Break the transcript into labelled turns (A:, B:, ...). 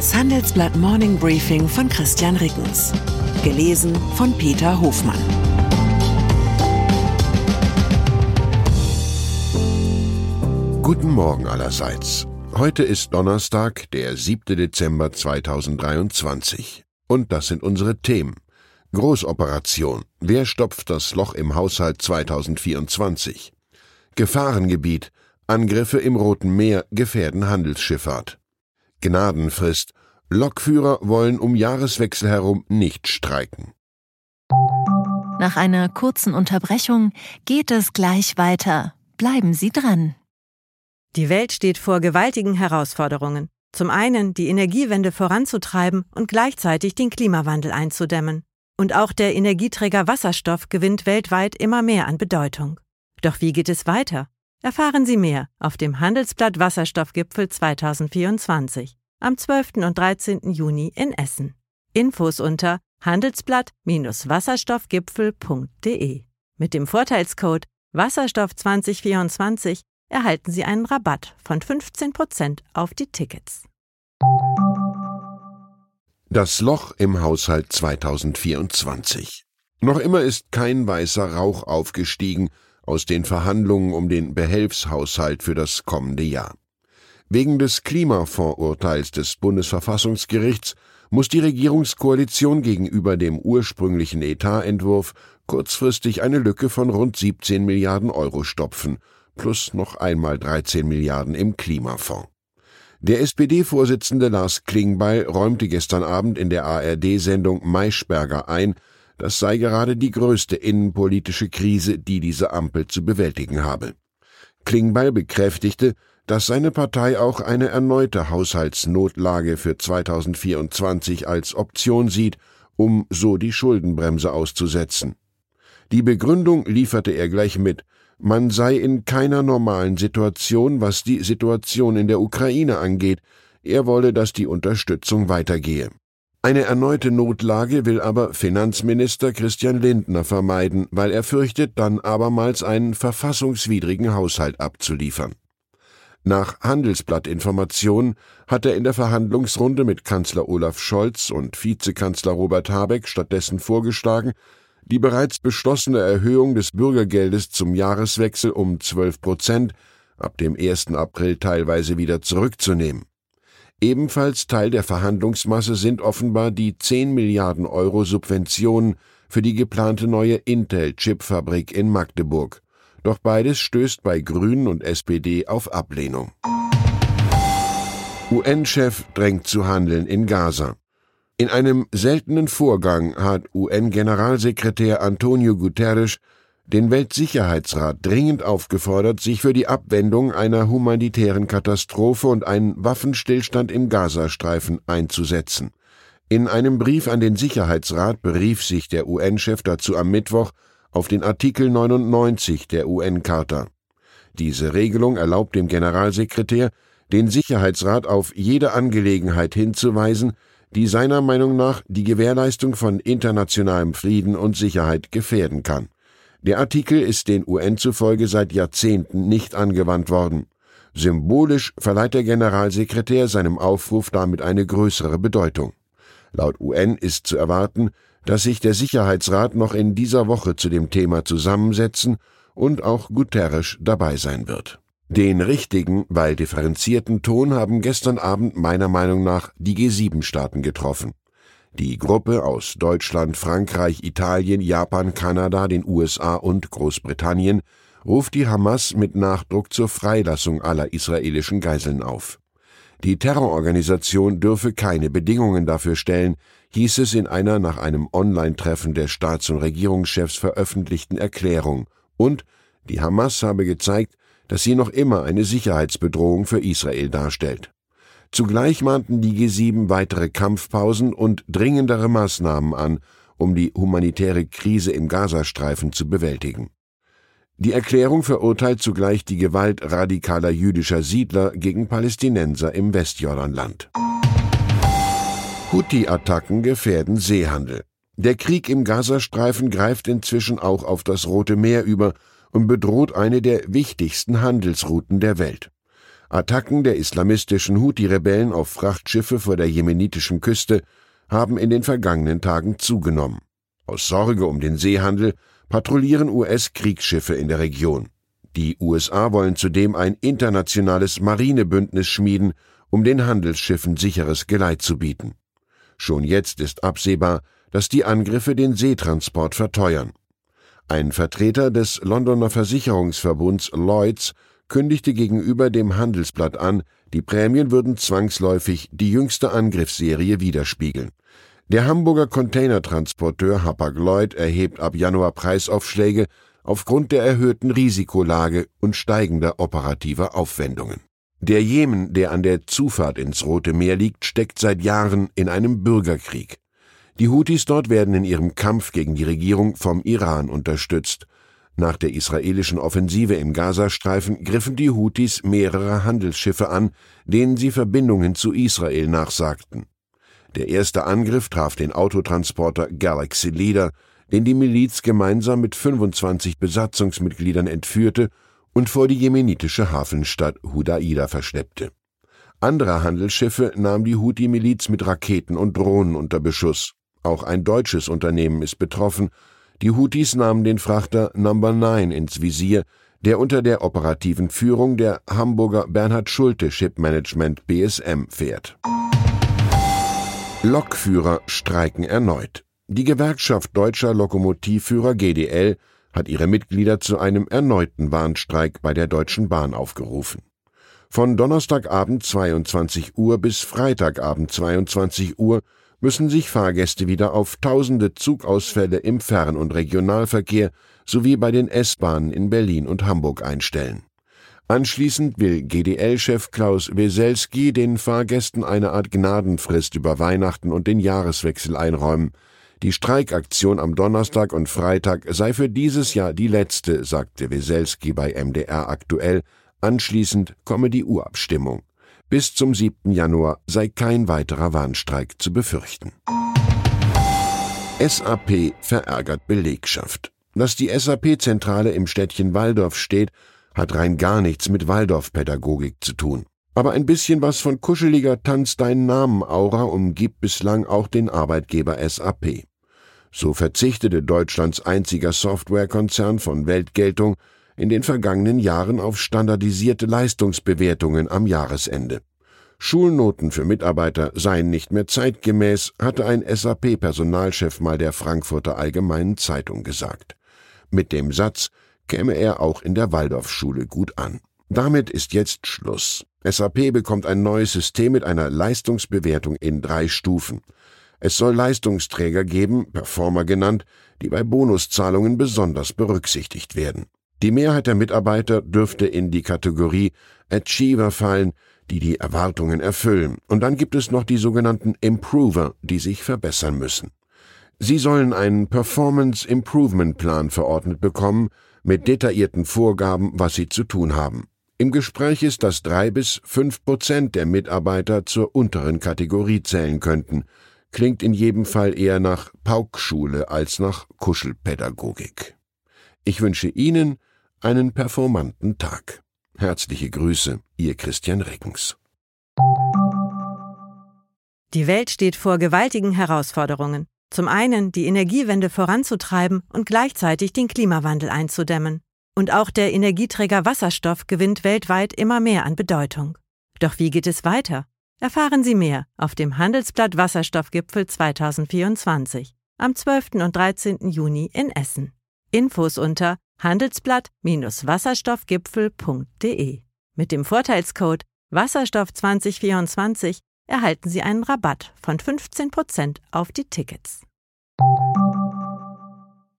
A: Das Handelsblatt Morning Briefing von Christian Rickens. Gelesen von Peter Hofmann.
B: Guten Morgen allerseits. Heute ist Donnerstag, der 7. Dezember 2023. Und das sind unsere Themen. Großoperation. Wer stopft das Loch im Haushalt 2024? Gefahrengebiet. Angriffe im Roten Meer gefährden Handelsschifffahrt. Gnadenfrist. Lokführer wollen um Jahreswechsel herum nicht streiken.
C: Nach einer kurzen Unterbrechung geht es gleich weiter. Bleiben Sie dran.
D: Die Welt steht vor gewaltigen Herausforderungen. Zum einen die Energiewende voranzutreiben und gleichzeitig den Klimawandel einzudämmen. Und auch der Energieträger Wasserstoff gewinnt weltweit immer mehr an Bedeutung. Doch wie geht es weiter? Erfahren Sie mehr auf dem Handelsblatt Wasserstoffgipfel 2024 am 12. und 13. Juni in Essen. Infos unter handelsblatt-wasserstoffgipfel.de. Mit dem Vorteilscode Wasserstoff 2024 erhalten Sie einen Rabatt von 15% auf die Tickets.
B: Das Loch im Haushalt 2024. Noch immer ist kein weißer Rauch aufgestiegen aus den Verhandlungen um den Behelfshaushalt für das kommende Jahr. Wegen des Klimafondsurteils des Bundesverfassungsgerichts muss die Regierungskoalition gegenüber dem ursprünglichen Etatentwurf kurzfristig eine Lücke von rund 17 Milliarden Euro stopfen, plus noch einmal 13 Milliarden im Klimafonds. Der SPD-Vorsitzende Lars Klingbeil räumte gestern Abend in der ARD-Sendung Maischberger ein, das sei gerade die größte innenpolitische Krise, die diese Ampel zu bewältigen habe. Klingbeil bekräftigte, dass seine Partei auch eine erneute Haushaltsnotlage für 2024 als Option sieht, um so die Schuldenbremse auszusetzen. Die Begründung lieferte er gleich mit, man sei in keiner normalen Situation, was die Situation in der Ukraine angeht, er wolle, dass die Unterstützung weitergehe. Eine erneute Notlage will aber Finanzminister Christian Lindner vermeiden, weil er fürchtet, dann abermals einen verfassungswidrigen Haushalt abzuliefern. Nach Handelsblattinformationen hat er in der Verhandlungsrunde mit Kanzler Olaf Scholz und Vizekanzler Robert Habeck stattdessen vorgeschlagen, die bereits beschlossene Erhöhung des Bürgergeldes zum Jahreswechsel um 12 Prozent ab dem 1. April teilweise wieder zurückzunehmen. Ebenfalls Teil der Verhandlungsmasse sind offenbar die 10 Milliarden Euro Subventionen für die geplante neue Intel-Chipfabrik in Magdeburg. Doch beides stößt bei Grünen und SPD auf Ablehnung. UN-Chef drängt zu handeln in Gaza. In einem seltenen Vorgang hat UN-Generalsekretär Antonio Guterres den Weltsicherheitsrat dringend aufgefordert, sich für die Abwendung einer humanitären Katastrophe und einen Waffenstillstand im Gazastreifen einzusetzen. In einem Brief an den Sicherheitsrat berief sich der UN-Chef dazu am Mittwoch auf den Artikel 99 der UN-Charta. Diese Regelung erlaubt dem Generalsekretär, den Sicherheitsrat auf jede Angelegenheit hinzuweisen, die seiner Meinung nach die Gewährleistung von internationalem Frieden und Sicherheit gefährden kann. Der Artikel ist den UN zufolge seit Jahrzehnten nicht angewandt worden. Symbolisch verleiht der Generalsekretär seinem Aufruf damit eine größere Bedeutung. Laut UN ist zu erwarten, dass sich der Sicherheitsrat noch in dieser Woche zu dem Thema zusammensetzen und auch Guterres dabei sein wird. Den richtigen, weil differenzierten Ton haben gestern Abend meiner Meinung nach die G7-Staaten getroffen. Die Gruppe aus Deutschland, Frankreich, Italien, Japan, Kanada, den USA und Großbritannien ruft die Hamas mit Nachdruck zur Freilassung aller israelischen Geiseln auf. Die Terrororganisation dürfe keine Bedingungen dafür stellen, hieß es in einer nach einem Online-Treffen der Staats- und Regierungschefs veröffentlichten Erklärung, und die Hamas habe gezeigt, dass sie noch immer eine Sicherheitsbedrohung für Israel darstellt. Zugleich mahnten die G7 weitere Kampfpausen und dringendere Maßnahmen an, um die humanitäre Krise im Gazastreifen zu bewältigen. Die Erklärung verurteilt zugleich die Gewalt radikaler jüdischer Siedler gegen Palästinenser im Westjordanland. Houthi-Attacken gefährden Seehandel. Der Krieg im Gazastreifen greift inzwischen auch auf das Rote Meer über und bedroht eine der wichtigsten Handelsrouten der Welt. Attacken der islamistischen Houthi-Rebellen auf Frachtschiffe vor der jemenitischen Küste haben in den vergangenen Tagen zugenommen. Aus Sorge um den Seehandel patrouillieren US-Kriegsschiffe in der Region. Die USA wollen zudem ein internationales Marinebündnis schmieden, um den Handelsschiffen sicheres Geleit zu bieten. Schon jetzt ist absehbar, dass die Angriffe den Seetransport verteuern. Ein Vertreter des Londoner Versicherungsverbunds Lloyds kündigte gegenüber dem Handelsblatt an, die Prämien würden zwangsläufig die jüngste Angriffsserie widerspiegeln. Der Hamburger Containertransporteur Hapag-Lloyd erhebt ab Januar Preisaufschläge aufgrund der erhöhten Risikolage und steigender operativer Aufwendungen. Der Jemen, der an der Zufahrt ins Rote Meer liegt, steckt seit Jahren in einem Bürgerkrieg. Die Houthis dort werden in ihrem Kampf gegen die Regierung vom Iran unterstützt. Nach der israelischen Offensive im Gazastreifen griffen die Houthis mehrere Handelsschiffe an, denen sie Verbindungen zu Israel nachsagten. Der erste Angriff traf den Autotransporter Galaxy Leader, den die Miliz gemeinsam mit 25 Besatzungsmitgliedern entführte und vor die jemenitische Hafenstadt Hudaida verschleppte. Andere Handelsschiffe nahm die Houthi-Miliz mit Raketen und Drohnen unter Beschuss. Auch ein deutsches Unternehmen ist betroffen. Die Houthis nahmen den Frachter Number 9 ins Visier, der unter der operativen Führung der Hamburger Bernhard Schulte Ship Management BSM fährt. Lokführer streiken erneut. Die Gewerkschaft deutscher Lokomotivführer GDL hat ihre Mitglieder zu einem erneuten Warnstreik bei der Deutschen Bahn aufgerufen. Von Donnerstagabend 22 Uhr bis Freitagabend 22 Uhr müssen sich Fahrgäste wieder auf tausende Zugausfälle im Fern- und Regionalverkehr sowie bei den S-Bahnen in Berlin und Hamburg einstellen. Anschließend will GDL-Chef Klaus Weselski den Fahrgästen eine Art Gnadenfrist über Weihnachten und den Jahreswechsel einräumen. Die Streikaktion am Donnerstag und Freitag sei für dieses Jahr die letzte, sagte Weselski bei MDR aktuell. Anschließend komme die Urabstimmung. Bis zum 7. Januar sei kein weiterer Warnstreik zu befürchten. SAP verärgert Belegschaft. Dass die SAP-Zentrale im Städtchen Waldorf steht, hat rein gar nichts mit Waldorfpädagogik zu tun. Aber ein bisschen was von kuscheliger Tanz deinen Namen Aura umgibt bislang auch den Arbeitgeber SAP. So verzichtete Deutschlands einziger Softwarekonzern von Weltgeltung in den vergangenen Jahren auf standardisierte Leistungsbewertungen am Jahresende. Schulnoten für Mitarbeiter seien nicht mehr zeitgemäß, hatte ein SAP-Personalchef mal der Frankfurter Allgemeinen Zeitung gesagt. Mit dem Satz käme er auch in der Waldorfschule gut an. Damit ist jetzt Schluss. SAP bekommt ein neues System mit einer Leistungsbewertung in drei Stufen. Es soll Leistungsträger geben, Performer genannt, die bei Bonuszahlungen besonders berücksichtigt werden. Die Mehrheit der Mitarbeiter dürfte in die Kategorie Achiever fallen, die die Erwartungen erfüllen. Und dann gibt es noch die sogenannten Improver, die sich verbessern müssen. Sie sollen einen Performance Improvement Plan verordnet bekommen, mit detaillierten Vorgaben, was sie zu tun haben. Im Gespräch ist, dass drei bis fünf Prozent der Mitarbeiter zur unteren Kategorie zählen könnten. Klingt in jedem Fall eher nach Paukschule als nach Kuschelpädagogik. Ich wünsche Ihnen einen performanten Tag. Herzliche Grüße, Ihr Christian Reckens.
D: Die Welt steht vor gewaltigen Herausforderungen. Zum einen die Energiewende voranzutreiben und gleichzeitig den Klimawandel einzudämmen. Und auch der Energieträger Wasserstoff gewinnt weltweit immer mehr an Bedeutung. Doch wie geht es weiter? Erfahren Sie mehr auf dem Handelsblatt Wasserstoffgipfel 2024 am 12. und 13. Juni in Essen. Infos unter handelsblatt-wasserstoffgipfel.de. Mit dem Vorteilscode Wasserstoff 2024 erhalten Sie einen Rabatt von 15% auf die Tickets.